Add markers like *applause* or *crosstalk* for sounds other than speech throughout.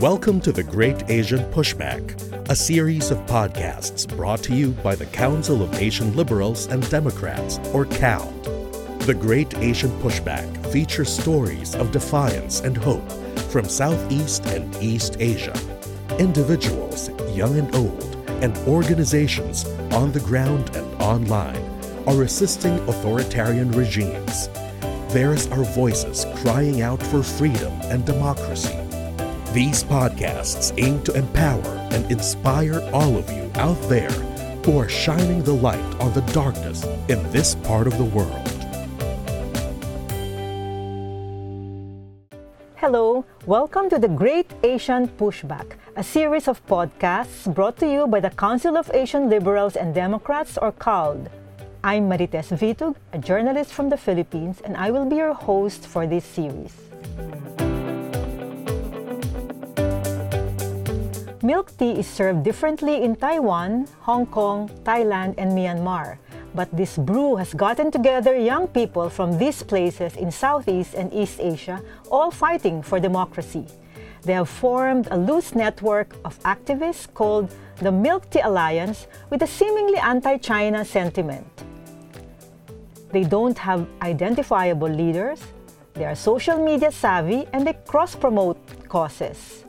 Welcome to the Great Asian Pushback, a series of podcasts brought to you by the Council of Asian Liberals and Democrats, or CALD. The Great Asian Pushback features stories of defiance and hope from Southeast and East Asia. Individuals, young and old, and organizations on the ground and online are assisting authoritarian regimes. Theirs are voices crying out for freedom and democracy. These podcasts aim to empower and inspire all of you out there who are shining the light on the darkness in this part of the world. Hello, welcome to the Great Asian Pushback, a series of podcasts brought to you by the Council of Asian Liberals and Democrats, or CALD. I'm Marites Vitug, a journalist from the Philippines, and I will be your host for this series. Milk tea is served differently in Taiwan, Hong Kong, Thailand, and Myanmar. But this brew has gotten together young people from these places in Southeast and East Asia, all fighting for democracy. They have formed a loose network of activists called the Milk Tea Alliance with a seemingly anti China sentiment. They don't have identifiable leaders, they are social media savvy, and they cross promote causes.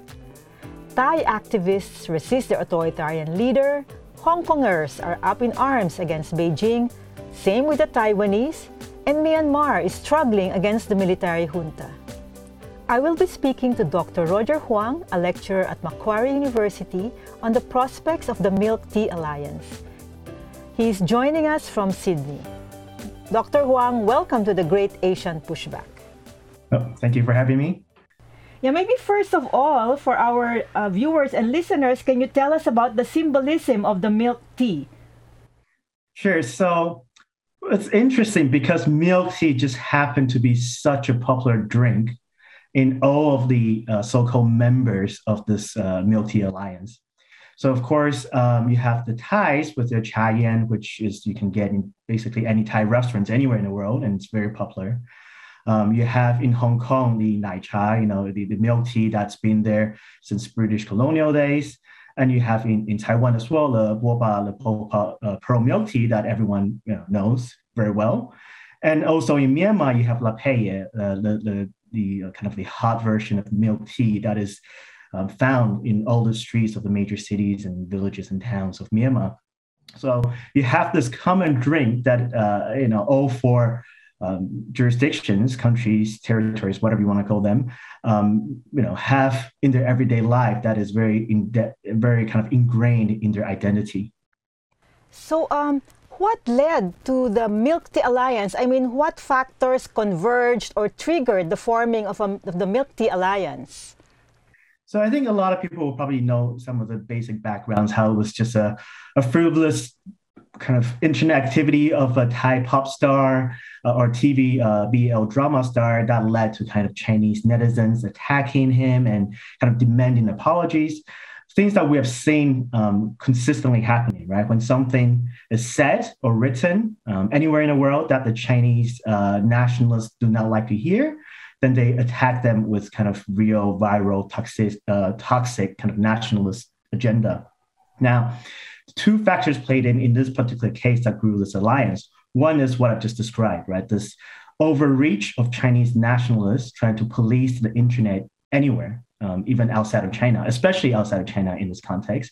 Thai activists resist their authoritarian leader, Hong Kongers are up in arms against Beijing, same with the Taiwanese, and Myanmar is struggling against the military junta. I will be speaking to Dr. Roger Huang, a lecturer at Macquarie University, on the prospects of the Milk Tea Alliance. He is joining us from Sydney. Dr. Huang, welcome to the Great Asian Pushback. Oh, thank you for having me. Yeah, maybe first of all, for our uh, viewers and listeners, can you tell us about the symbolism of the milk tea? Sure. So it's interesting because milk tea just happened to be such a popular drink in all of the uh, so-called members of this uh, milk tea alliance. So of course, um, you have the Thais with their cha yen, which is you can get in basically any Thai restaurants anywhere in the world, and it's very popular. Um, you have in Hong Kong the Nai Cha, you know, the, the milk tea that's been there since British colonial days. And you have in, in Taiwan as well the Boba, the Popa, uh, pearl milk tea that everyone you know, knows very well. And also in Myanmar, you have La Peye, uh, the, the, the uh, kind of the hot version of milk tea that is um, found in all the streets of the major cities and villages and towns of Myanmar. So you have this common drink that, uh, you know, all four um, jurisdictions, countries, territories, whatever you want to call them, um, you know, have in their everyday life that is very in de- very kind of ingrained in their identity. So, um, what led to the Milk Tea Alliance? I mean, what factors converged or triggered the forming of, a, of the Milk Tea Alliance? So I think a lot of people will probably know some of the basic backgrounds, how it was just a, a frivolous kind of internet activity of a Thai pop star uh, or TV uh, BL drama star that led to kind of Chinese netizens attacking him and kind of demanding apologies. Things that we have seen um, consistently happening, right? When something is said or written um, anywhere in the world that the Chinese uh, nationalists do not like to hear, then they attack them with kind of real viral toxic, uh, toxic kind of nationalist agenda. Now, two factors played in in this particular case that grew this alliance. One is what I've just described, right? This overreach of Chinese nationalists trying to police the internet anywhere, um, even outside of China, especially outside of China in this context.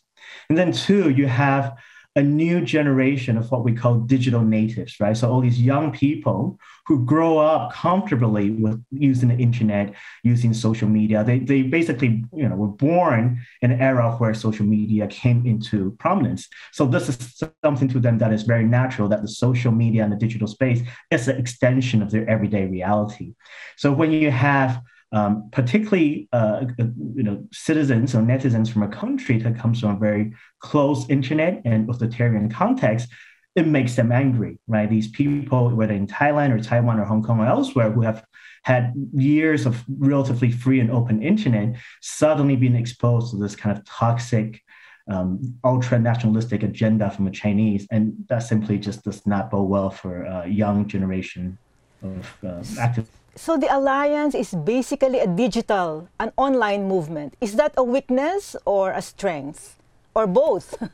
And then two, you have a new generation of what we call digital natives, right? So all these young people who grow up comfortably with using the internet, using social media. They, they basically, you know, were born in an era where social media came into prominence. So this is something to them that is very natural that the social media and the digital space is an extension of their everyday reality. So when you have um, particularly uh, uh, you know citizens or netizens from a country that comes from a very close internet and authoritarian context, it makes them angry, right? These people, whether in Thailand or Taiwan or Hong Kong or elsewhere, who have had years of relatively free and open internet, suddenly being exposed to this kind of toxic, um, ultra nationalistic agenda from the Chinese, and that simply just does not bode well for a young generation of uh, activists. So the alliance is basically a digital, an online movement. Is that a weakness or a strength, or both? *laughs*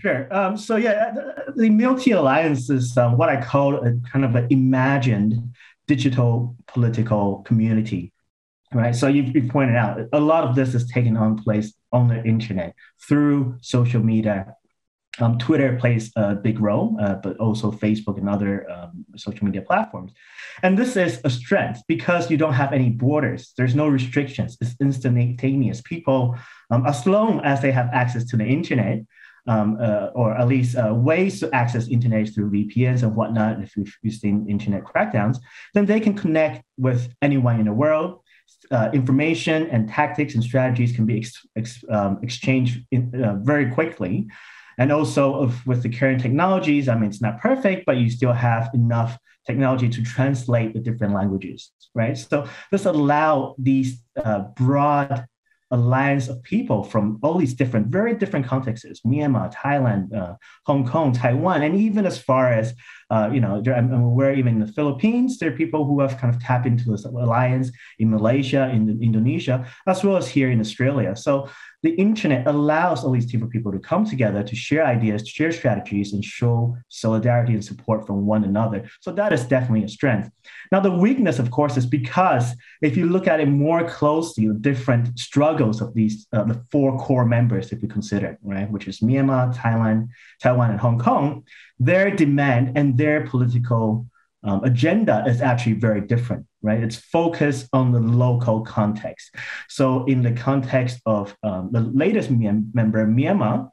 Sure. Um, so yeah, the, the Milk Alliance is um, what I call a kind of an imagined digital political community, right? So you, you pointed out a lot of this is taking on place on the internet through social media. Um, Twitter plays a big role, uh, but also Facebook and other um, social media platforms. And this is a strength because you don't have any borders. There's no restrictions. It's instantaneous. People, um, as long as they have access to the internet, um, uh, or at least uh, ways to access internet through VPNs and whatnot, if you've, seen internet crackdowns, then they can connect with anyone in the world. Uh, information and tactics and strategies can be ex- ex- um, exchanged in, uh, very quickly. And also, with the current technologies, I mean, it's not perfect, but you still have enough technology to translate the different languages, right? So this allow these uh, broad alliance of people from all these different, very different contexts Myanmar, Thailand, uh, Hong Kong, Taiwan, and even as far as, uh, you know, I'm aware even in the Philippines, there are people who have kind of tapped into this alliance in Malaysia, in Indonesia, as well as here in Australia. So the internet allows all these different people to come together to share ideas, to share strategies, and show solidarity and support from one another. So that is definitely a strength. Now, the weakness, of course, is because if you look at it more closely, the different struggles of these, uh, the four core members, if you consider, right, which is Myanmar, Thailand, Taiwan, and Hong Kong, their demand and their political um, agenda is actually very different, right? It's focused on the local context. So, in the context of um, the latest member, Myanmar,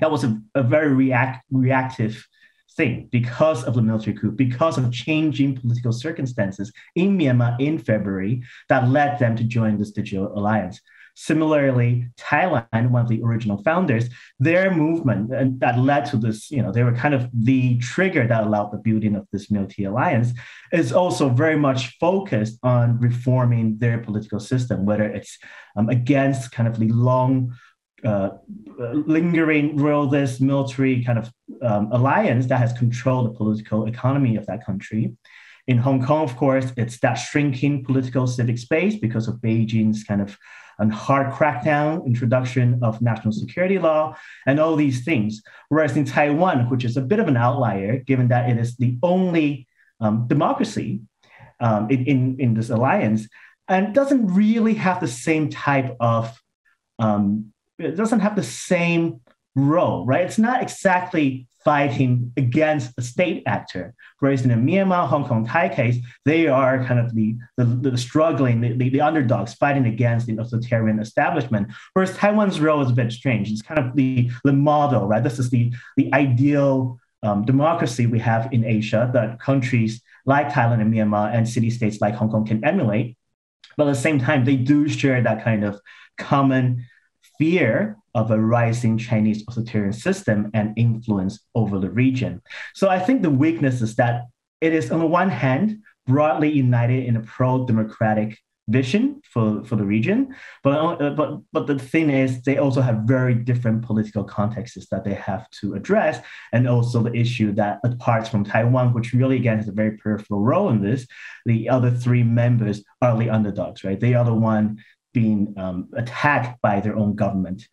that was a, a very react, reactive thing because of the military coup, because of changing political circumstances in Myanmar in February that led them to join this digital alliance. Similarly, Thailand, one of the original founders, their movement that led to this, you know, they were kind of the trigger that allowed the building of this military alliance, is also very much focused on reforming their political system, whether it's um, against kind of the long uh, lingering royalist military kind of um, alliance that has controlled the political economy of that country. In Hong Kong, of course, it's that shrinking political civic space because of Beijing's kind of and hard crackdown, introduction of national security law, and all these things. Whereas in Taiwan, which is a bit of an outlier, given that it is the only um, democracy um, in, in, in, this alliance, and doesn't really have the same type of, um, it doesn't have the same role, right? It's not exactly fighting against a state actor. Whereas in the Myanmar, Hong Kong, Thai case, they are kind of the, the, the struggling, the, the, underdogs fighting against the authoritarian establishment. Whereas Taiwan's role is a bit strange. It's kind of the, the model, right? This is the, the ideal um, democracy we have in Asia that countries like Thailand and Myanmar and city states like Hong Kong can emulate. But at the same time, they do share that kind of common fear of a rising Chinese authoritarian system and influence over the region. So I think the weakness is that it is, on the one hand, broadly united in a pro democratic vision for, for the region. But, uh, but, but the thing is, they also have very different political contexts that they have to address. And also the issue that, apart from Taiwan, which really, again, has a very peripheral role in this, the other three members are the underdogs, right? They are the one being um, attacked by their own government.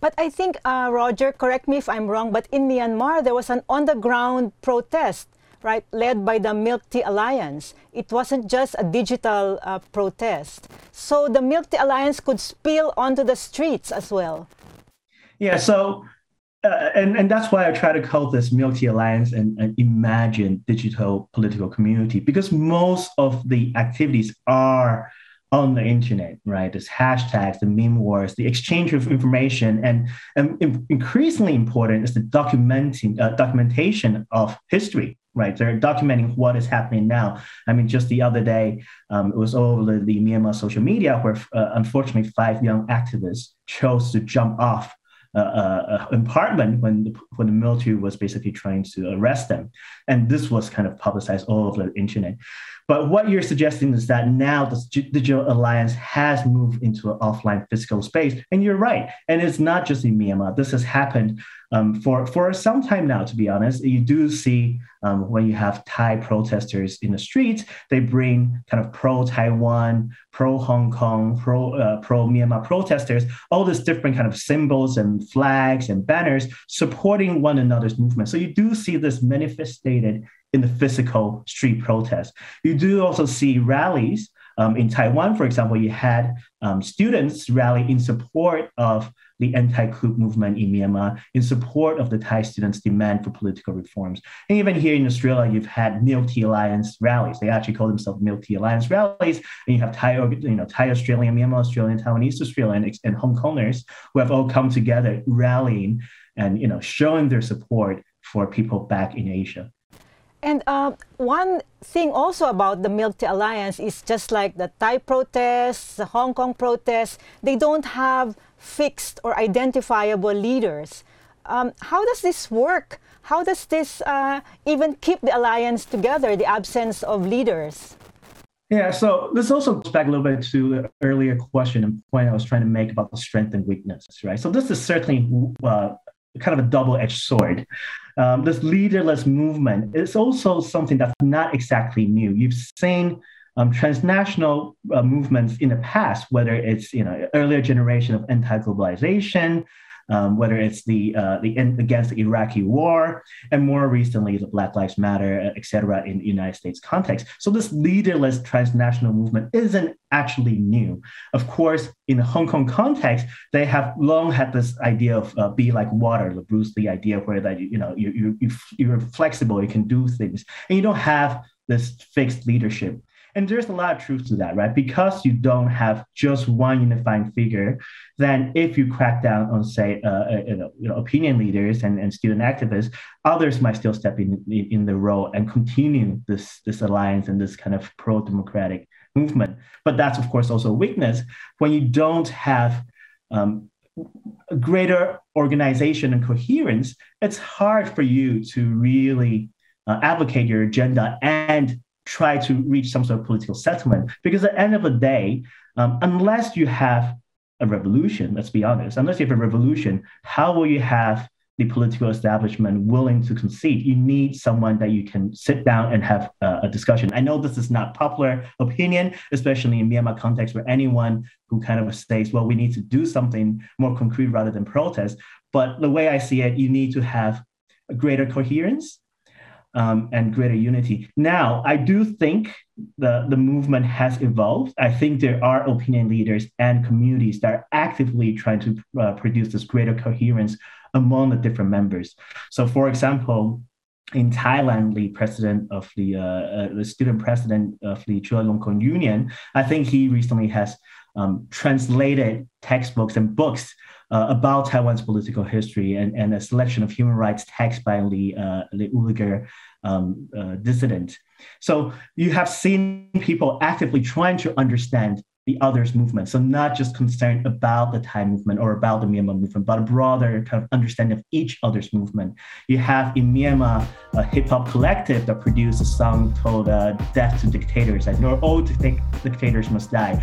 But I think, uh, Roger, correct me if I'm wrong, but in Myanmar, there was an on the ground protest, right, led by the Milk Tea Alliance. It wasn't just a digital uh, protest. So the Milk Tea Alliance could spill onto the streets as well. Yeah, so, uh, and, and that's why I try to call this Milk Tea Alliance an, an imagined digital political community, because most of the activities are on the internet, right? There's hashtags, the meme wars, the exchange of information, and, and increasingly important is the documenting uh, documentation of history, right? They're documenting what is happening now. I mean, just the other day, um, it was over the, the Myanmar social media where, uh, unfortunately, five young activists chose to jump off uh, uh, apartment when the, when the military was basically trying to arrest them. And this was kind of publicized all over the internet. But what you're suggesting is that now the digital alliance has moved into an offline physical space. And you're right. And it's not just in Myanmar. This has happened um, for for some time now, to be honest, you do see um, when you have Thai protesters in the streets, they bring kind of pro Taiwan, pro Hong Kong, pro uh, pro Myanmar protesters, all these different kind of symbols and flags and banners supporting one another's movement. So you do see this manifested in the physical street protest. You do also see rallies. Um, in Taiwan, for example, you had um, students rally in support of the anti-coup movement in Myanmar in support of the Thai students' demand for political reforms. And even here in Australia, you've had Milk Tea Alliance rallies. They actually call themselves Milk Tea Alliance rallies. And you have Thai, you know, Thai Australian, Myanmar Australian, Taiwanese Australian, and Hong Kongers who have all come together rallying and you know showing their support for people back in Asia. And uh, one thing also about the Milk Tea Alliance is just like the Thai protests, the Hong Kong protests, they don't have fixed or identifiable leaders. Um, how does this work? How does this uh, even keep the alliance together, the absence of leaders? Yeah, so this also goes back a little bit to the earlier question and point I was trying to make about the strength and weakness, right? So this is certainly uh, kind of a double-edged sword. Um, this leaderless movement is also something that's not exactly new. You've seen um, transnational uh, movements in the past, whether it's you know earlier generation of anti-globalization, um, whether it's the uh, the against the Iraqi war, and more recently the Black Lives Matter, et cetera, in the United States context. So this leaderless transnational movement isn't actually new. Of course, in the Hong Kong context, they have long had this idea of uh, be like water, the Bruce Lee idea, where that you, know you, you, you you're flexible, you can do things, and you don't have this fixed leadership. And there's a lot of truth to that, right? Because you don't have just one unifying figure, then if you crack down on, say, uh, uh you, know, you know, opinion leaders and, and student activists, others might still step in, in, the role and continue this, this alliance and this kind of pro-democratic movement. But that's, of course, also a weakness when you don't have um, greater organization and coherence, it's hard for you to really uh, advocate your agenda and try to reach some sort of political settlement. Because at the end of the day, um, unless you have a revolution, let's be honest, unless you have a revolution, how will you have the political establishment willing to concede? You need someone that you can sit down and have uh, a discussion. I know this is not popular opinion, especially in Myanmar context, where anyone who kind of says, well, we need to do something more concrete rather than protest. But the way I see it, you need to have a greater coherence um, and greater unity. Now, I do think the, the movement has evolved. I think there are opinion leaders and communities that are actively trying to uh, produce this greater coherence among the different members. So, for example, in Thailand, the president of the uh, uh, the student president of the Chulalongkorn Union, I think he recently has um, translated textbooks and books uh, about Taiwan's political history and, and a selection of human rights texts by the, uh, the Uyghur um, uh, dissident. So you have seen people actively trying to understand the others movement. So not just concerned about the Thai movement or about the Myanmar movement, but a broader kind of understanding of each other's movement. You have in Myanmar a hip hop collective that produced a song called uh, "Death to Dictators," and "Nor all dictators must die,"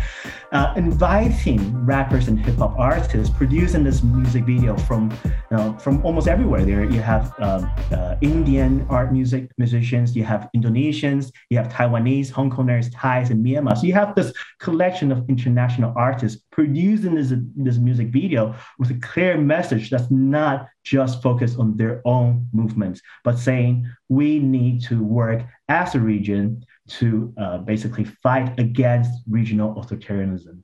uh, inviting rappers and hip hop artists producing this music video from you know, from almost everywhere. There you have um, uh, Indian art music musicians, you have Indonesians, you have Taiwanese, Hong Kongers, Thais, and Myanmar. So you have this collection of of international artists producing this, this music video with a clear message that's not just focused on their own movements, but saying we need to work as a region to uh, basically fight against regional authoritarianism.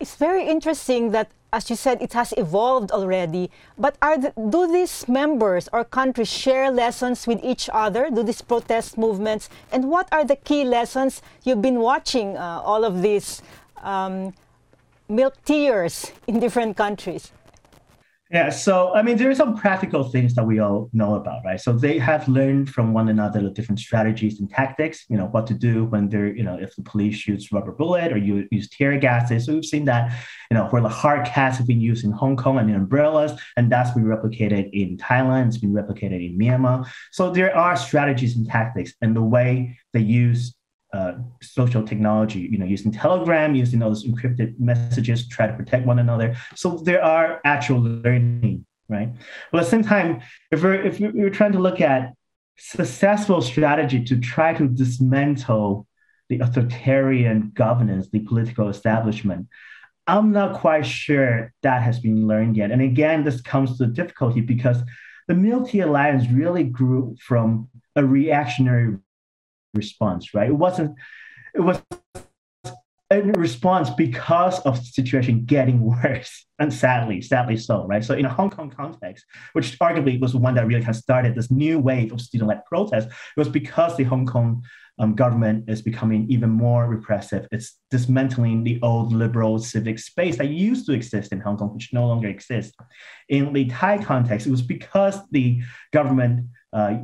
It's very interesting that, as you said, it has evolved already. But are the, do these members or countries share lessons with each other? Do these protest movements? And what are the key lessons you've been watching uh, all of these um, milk tears in different countries? Yeah, so I mean, there are some practical things that we all know about, right? So they have learned from one another the different strategies and tactics, you know, what to do when they're, you know, if the police shoots rubber bullet or you use tear gases. So we've seen that, you know, where the hard cats have been used in Hong Kong and in umbrellas, and that's been replicated in Thailand, it's been replicated in Myanmar. So there are strategies and tactics, and the way they use uh, social technology, you know, using Telegram, using all those encrypted messages, try to protect one another. So there are actual learning right? But at the same time, if we're if we're trying to look at successful strategy to try to dismantle the authoritarian governance, the political establishment, I'm not quite sure that has been learned yet. And again, this comes to difficulty because the Milk Alliance really grew from a reactionary response, right? It wasn't, it was a response because of the situation getting *laughs* worse, and sadly, sadly so, right? So in a Hong Kong context, which arguably was the one that really kind of started this new wave of student-led protests, it was because the Hong Kong um, government is becoming even more repressive. It's dismantling the old liberal civic space that used to exist in Hong Kong, which no longer exists. In the Thai context, it was because the government, uh,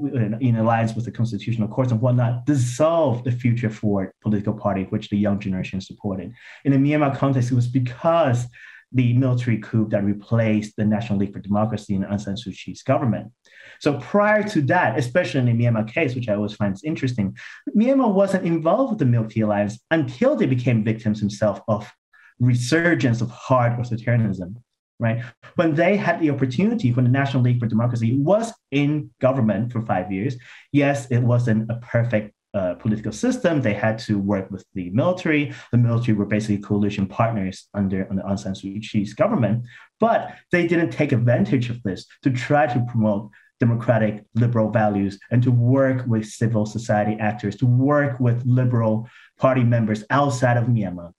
in alliance with the constitutional courts and whatnot, dissolved the Future Forward political party, which the young generation supported. In the Myanmar context, it was because the military coup that replaced the National League for Democracy and Aung San Suu Kyi's government. So prior to that, especially in the Myanmar case, which I always find interesting, Myanmar wasn't involved with the Milk Tea Alliance until they became victims themselves of resurgence of hard authoritarianism. Right when they had the opportunity, when the National League for Democracy was in government for five years, yes, it wasn't a perfect uh, political system. They had to work with the military. The military were basically coalition partners under, under Aung San Suu Kyi's government, but they didn't take advantage of this to try to promote democratic liberal values and to work with civil society actors, to work with liberal party members outside of Myanmar.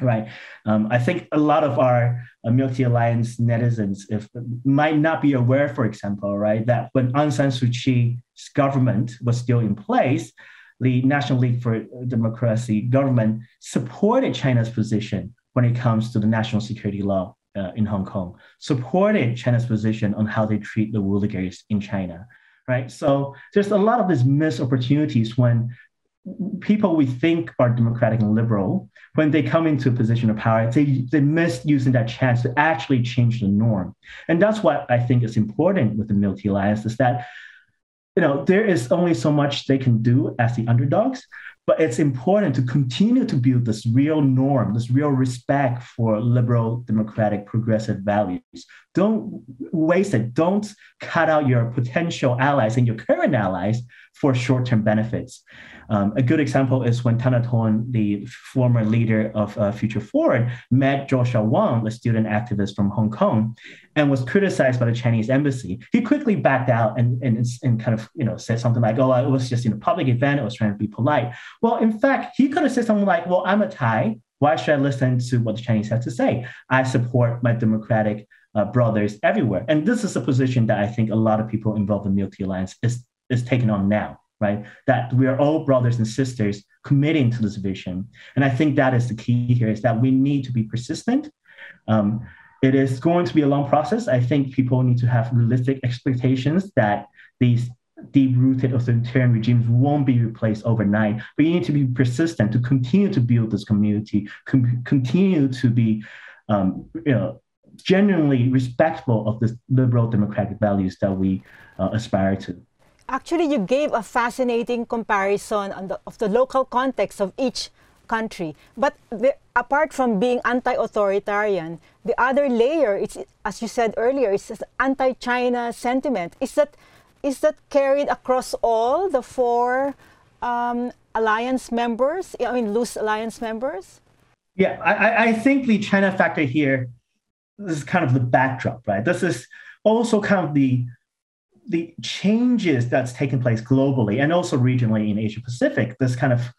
Right. Um, I think a lot of our uh, Milk Tea Alliance netizens if, might not be aware, for example, right, that when Aung San Suu Kyi's government was still in place, the National League for Democracy government supported China's position when it comes to the national security law uh, in Hong Kong, supported China's position on how they treat the Uyghurs in China, right? So there's a lot of these missed opportunities when people we think are democratic and liberal, when they come into a position of power, they, they miss using that chance to actually change the norm. And that's what I think is important with the Milk Tea Alliance is that you know, there is only so much they can do as the underdogs, but it's important to continue to build this real norm, this real respect for liberal, democratic, progressive values. Don't waste it. Don't cut out your potential allies and your current allies for short term benefits. Um, a good example is when Thanathorn, the former leader of uh, Future Forward, met Joshua Wong, a student activist from Hong Kong, and was criticized by the Chinese embassy. He quickly backed out and, and, and kind of you know said something like, "Oh, it was just in a public event. I was trying to be polite." Well, in fact, he could have said something like, "Well, I'm a Thai. Why should I listen to what the Chinese have to say? I support my democratic uh, brothers everywhere." And this is a position that I think a lot of people involved in Milk Alliance is is taking on now right? That we are all brothers and sisters committing to this vision. And I think that is the key here is that we need to be persistent. Um, it is going to be a long process. I think people need to have realistic expectations that these deep-rooted authoritarian regimes won't be replaced overnight. But you need to be persistent to continue to build this community, com- continue to be, um, you know, genuinely respectful of the liberal democratic values that we uh, aspire to. Actually, you gave a fascinating comparison the, of the local context of each country. But the, apart from being anti-authoritarian, the other layer, it's as you said earlier, it's anti-China sentiment. Is that is that carried across all the four um, alliance members? I mean, loose alliance members. Yeah, I, I think the China factor here is kind of the backdrop, right? This is also kind of the the changes that's taken place globally and also regionally in Asia Pacific, this kind of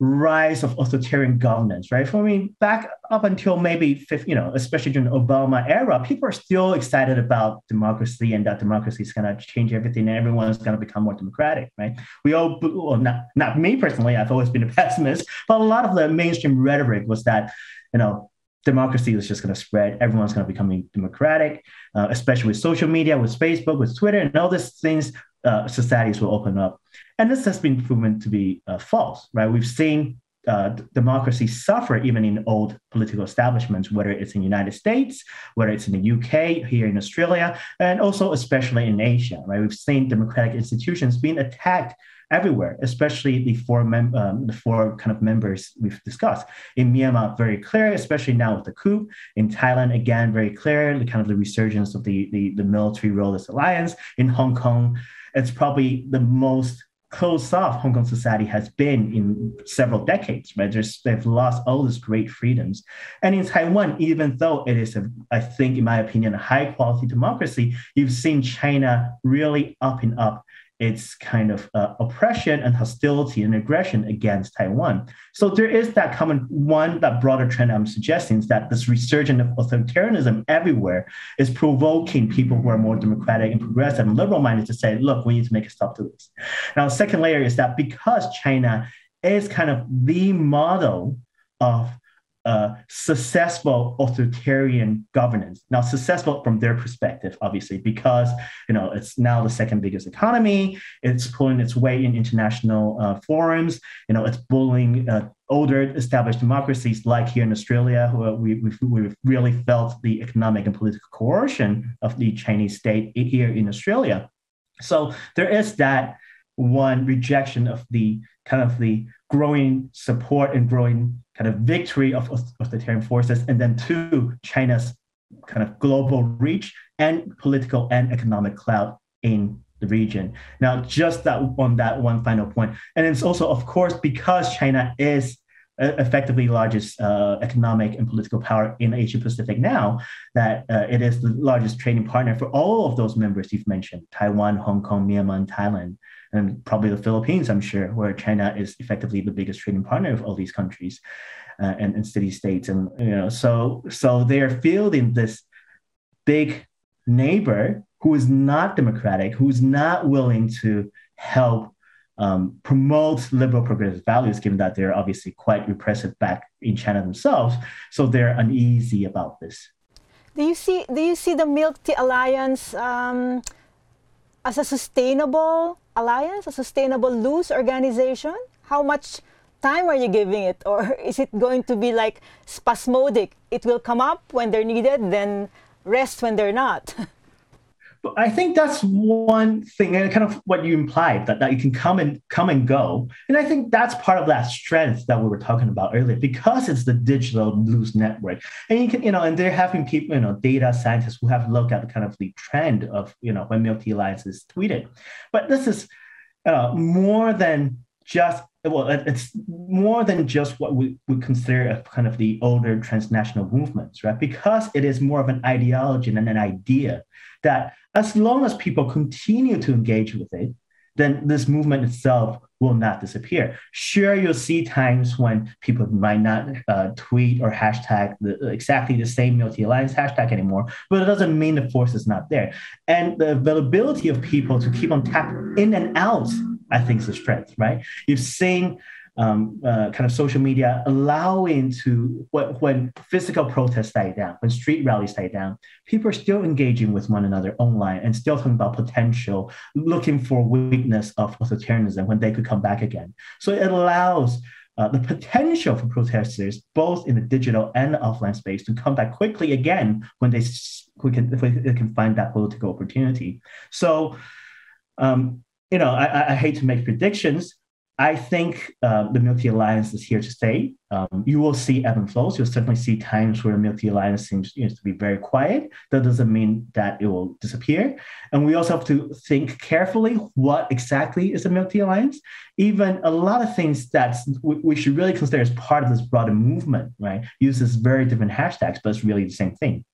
rise of authoritarian governance, right? For me, back up until maybe, you know, especially during the Obama era, people are still excited about democracy and that democracy is going to change everything and everyone's going to become more democratic, right? We all, well, not, not me personally, I've always been a *laughs* pessimist, but a lot of the mainstream rhetoric was that, you know, democracy is just going to spread. Everyone's going to become democratic, uh, especially with social media, with Facebook, with Twitter, and all these things. Uh, societies will open up, and this has been proven to be uh, false. Right? We've seen uh, democracy suffer even in old political establishments, whether it's in the United States, whether it's in the UK, here in Australia, and also especially in Asia. Right, we've seen democratic institutions being attacked everywhere, especially the four mem- um, the four kind of members we've discussed. In Myanmar, very clear, especially now with the coup. In Thailand, again, very clear, the kind of the resurgence of the the, the military ruleless alliance. In Hong Kong, it's probably the most closed off Hong Kong society has been in several decades, right? There's, they've lost all these great freedoms. And in Taiwan, even though it is, a, I think, in my opinion, a high quality democracy, you've seen China really up and up its kind of uh, oppression and hostility and aggression against Taiwan. So there is that common one, that broader trend I'm suggesting is that this resurgence of authoritarianism everywhere is provoking people who are more democratic and progressive and liberal minded to say, look, we need to make a stop to this. Now, second layer is that because China is kind of the model of uh, successful authoritarian governance. Now, successful from their perspective, obviously, because you know it's now the second biggest economy. It's pulling its way in international uh, forums. You know, it's bullying uh, older established democracies like here in Australia, where we, we've, we've really felt the economic and political coercion of the Chinese state here in Australia. So there is that one rejection of the kind of the growing support and growing kind of victory of authoritarian forces, and then two, China's kind of global reach and political and economic clout in the region. Now, just that on that one final point, and it's also, of course, because China is effectively largest uh, economic and political power in Asia Pacific now, that uh, it is the largest trading partner for all of those members you've mentioned Taiwan, Hong Kong, Myanmar, and Thailand and probably the Philippines, I'm sure, where China is effectively the biggest trading partner of all these countries uh, and, and city states. And you know, so so they're fielding this big neighbor who is not democratic, who's not willing to help um, promote liberal progressive values, given that they're obviously quite repressive back in China themselves. So they're uneasy about this. Do you see? Do you see the Milk Tea Alliance um, as a sustainable alliance, a sustainable loose organization? How much time are you giving it? Or *laughs* is it going to be like spasmodic? It will come up when they're needed, then rest when they're not. *laughs* But I think that's one thing, and kind of what you implied that, that you can come and come and go. And I think that's part of that strength that we were talking about earlier, because it's the digital loose network. And you can, you know, and they're having people, you know, data scientists who have looked at the kind of the trend of, you know, when Milk Tea Alliance is tweeted. But this is uh, more than just well, it's more than just what we would consider a kind of the older transnational movements, right? Because it is more of an ideology and an idea that as long as people continue to engage with it, then this movement itself will not disappear. Sure, you'll see times when people might not uh, tweet or hashtag the, exactly the same Milk Tea Alliance hashtag anymore, but it doesn't mean the force is not there. And the availability of people to keep on tapping in and out I think is a strength, right? You've seen um, uh, kind of social media allowing to when, physical protests die down, when street rallies die down, people are still engaging with one another online and still talking about potential, looking for weakness of authoritarianism when they could come back again. So it allows uh, the potential for protesters, both in the digital and the offline space, to come back quickly again when they, we can, they can find that political opportunity. So um, you know, I, I hate to make predictions. I think uh, the Milk Tea Alliance is here to stay. Um, you will see ebb and flows. You'll certainly see times where the Milk Tea Alliance seems you know, to be very quiet. That doesn't mean that it will disappear. And we also have to think carefully what exactly is the Milk Tea Alliance. Even a lot of things that we, we should really consider as part of this broader movement, right? Uses very different hashtags, but it's really the same thing.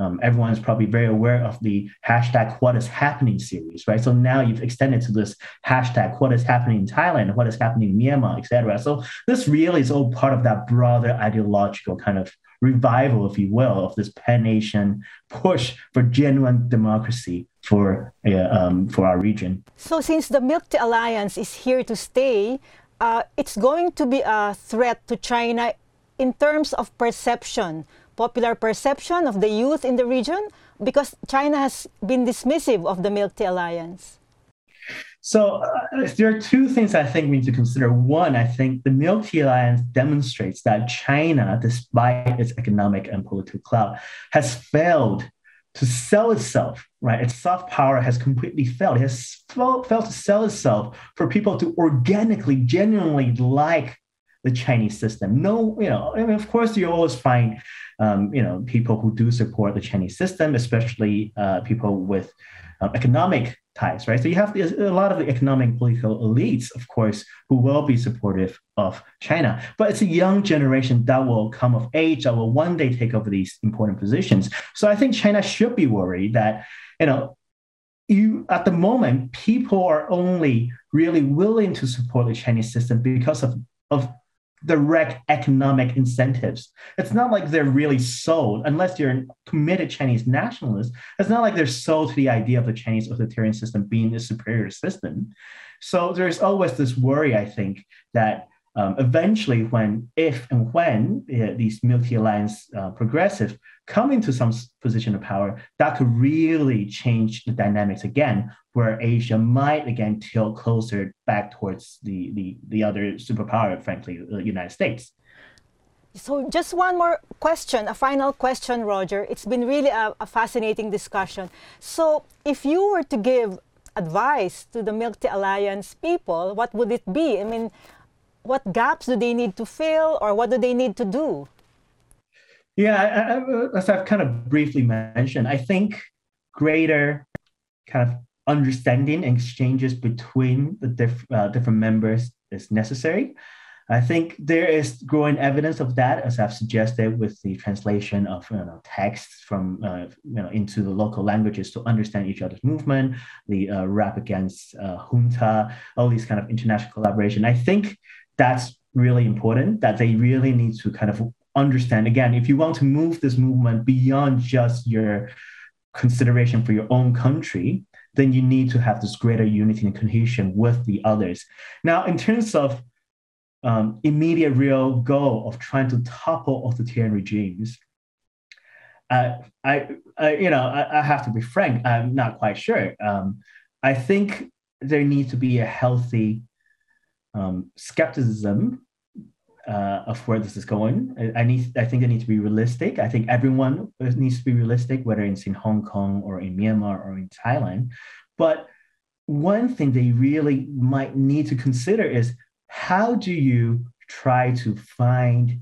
Um, everyone is probably very aware of the hashtag what is happening series, right? So now you've extended to this hashtag what is happening in Thailand, what is happening in Myanmar, etc. So this really is all part of that broader ideological kind of revival, if you will, of this pan-Asian push for genuine democracy for uh, um, for our region. So since the Milk Tea Alliance is here to stay, uh, it's going to be a threat to China in terms of perception popular perception of the youth in the region because China has been dismissive of the Milk Tea Alliance? So uh, there are two things I think we need to consider. One, I think the Milk Tea Alliance demonstrates that China, despite its economic and political clout, has failed to sell itself, right? Its soft power has completely failed. It has failed, failed to sell itself for people to organically, genuinely like the Chinese system. No, you know, I mean, of course, you always find, um, you know, people who do support the Chinese system, especially uh, people with um, economic ties, right? So you have a lot of the economic political elites, of course, who will be supportive of China. But it's a young generation that will come of age that will one day take over these important positions. So I think China should be worried that, you know, you at the moment people are only really willing to support the Chinese system because of, of direct economic incentives. It's not like they're really sold, unless you're a committed Chinese nationalist, it's not like they're sold to the idea of the Chinese authoritarian system being a superior system. So there's always this worry, I think, that um, eventually, when, if and when uh, these Milk Tea Alliance uh, progressive come into some position of power, that could really change the dynamics again, where Asia might again tilt closer back towards the, the, the other superpower, frankly, the United States. So, just one more question, a final question, Roger. It's been really a, a fascinating discussion. So, if you were to give advice to the Milk Tea Alliance people, what would it be? I mean, what gaps do they need to fill or what do they need to do? Yeah, I, I, as I've kind of briefly mentioned, I think greater kind of understanding and exchanges between the diff, uh, different members is necessary. I think there is growing evidence of that, as I've suggested, with the translation of you know, texts from uh, you know into the local languages to understand each other's movement, the uh, rap against uh, junta, all these kind of international collaboration. I think that's really important that they really need to kind of understand. Again if you want to move this movement beyond just your consideration for your own country then you need to have this greater unity and cohesion with the others. Now in terms of um, immediate real goal of trying to topple authoritarian regimes uh, I, I, you know I, I, have to be frank i'm not quite sure. Um, i think there needs to be a healthy um, skepticism uh, of where this is going. I, I, need, I think they need to be realistic. I think everyone needs to be realistic, whether it's in Hong Kong or in Myanmar or in Thailand. But one thing they really might need to consider is how do you try to find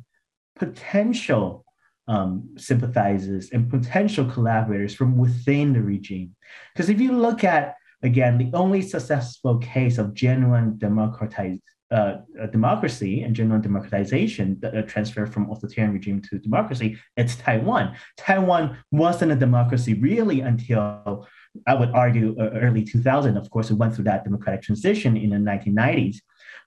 potential um, sympathizers and potential collaborators from within the regime? Because if you look at again, the only successful case of genuine democratized uh, democracy and general democratization, the transfer from authoritarian regime to democracy, it's Taiwan. Taiwan wasn't a democracy really until I would argue early 2000. Of course, it went through that democratic transition in the 1990s.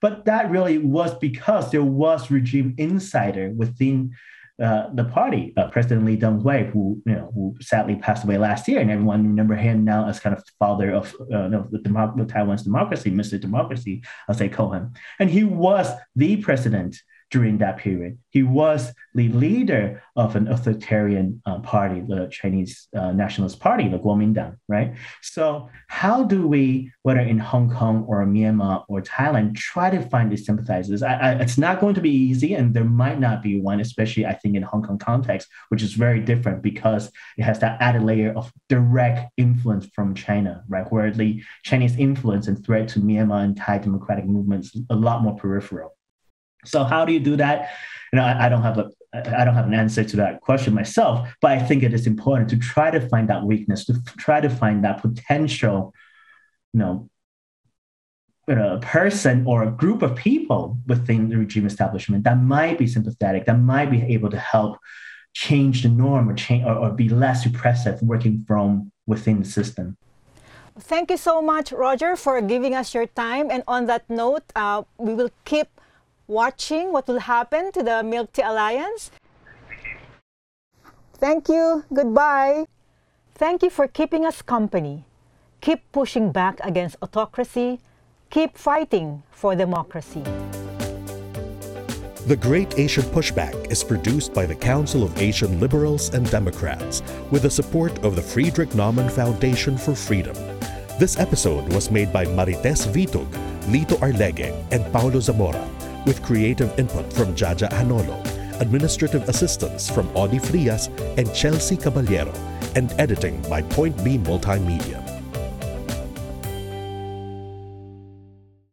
But that really was because there was regime insider within uh, the party, uh, President Lee Teng-hui, who you know who sadly passed away last year, and everyone remember him now as kind of father of uh, no, the, Taiwan's democracy, Mr. Democracy, I'll say Cohen, and he was the president during that period. He was the leader of an authoritarian uh, party, the Chinese uh, Nationalist Party, the Kuomintang, right? So how do we, whether in Hong Kong or Myanmar or Thailand, try to find these sympathizers? I, I, it's not going to be easy, and there might not be one, especially I think in Hong Kong context, which is very different because it has that added layer of direct influence from China, right? Where the Chinese influence and threat to Myanmar and Thai democratic movements a lot more peripheral. So how do you do that? You know, I, I don't have a I don't have an answer to that question myself, but I think it is important to try to find that weakness, to try to find that potential, you know, you a person or a group of people within the regime establishment that might be sympathetic, that might be able to help change the norm or change or, or be less repressive working from within the system. Thank you so much, Roger, for giving us your time. And on that note, uh, we will keep watching what will happen to the Milk Tea Alliance. Thank you. Goodbye. Thank you for keeping us company. Keep pushing back against autocracy. Keep fighting for democracy. The Great Asian Pushback is produced by the Council of Asian Liberals and Democrats with the support of the Friedrich Naumann Foundation for Freedom This episode was made by Marites Vitug, Lito Arlegue, and Paulo Zamora, with creative input from Jaja Hanolo, administrative assistance from Audie Frias and Chelsea Caballero, and editing by Point B Multimedia.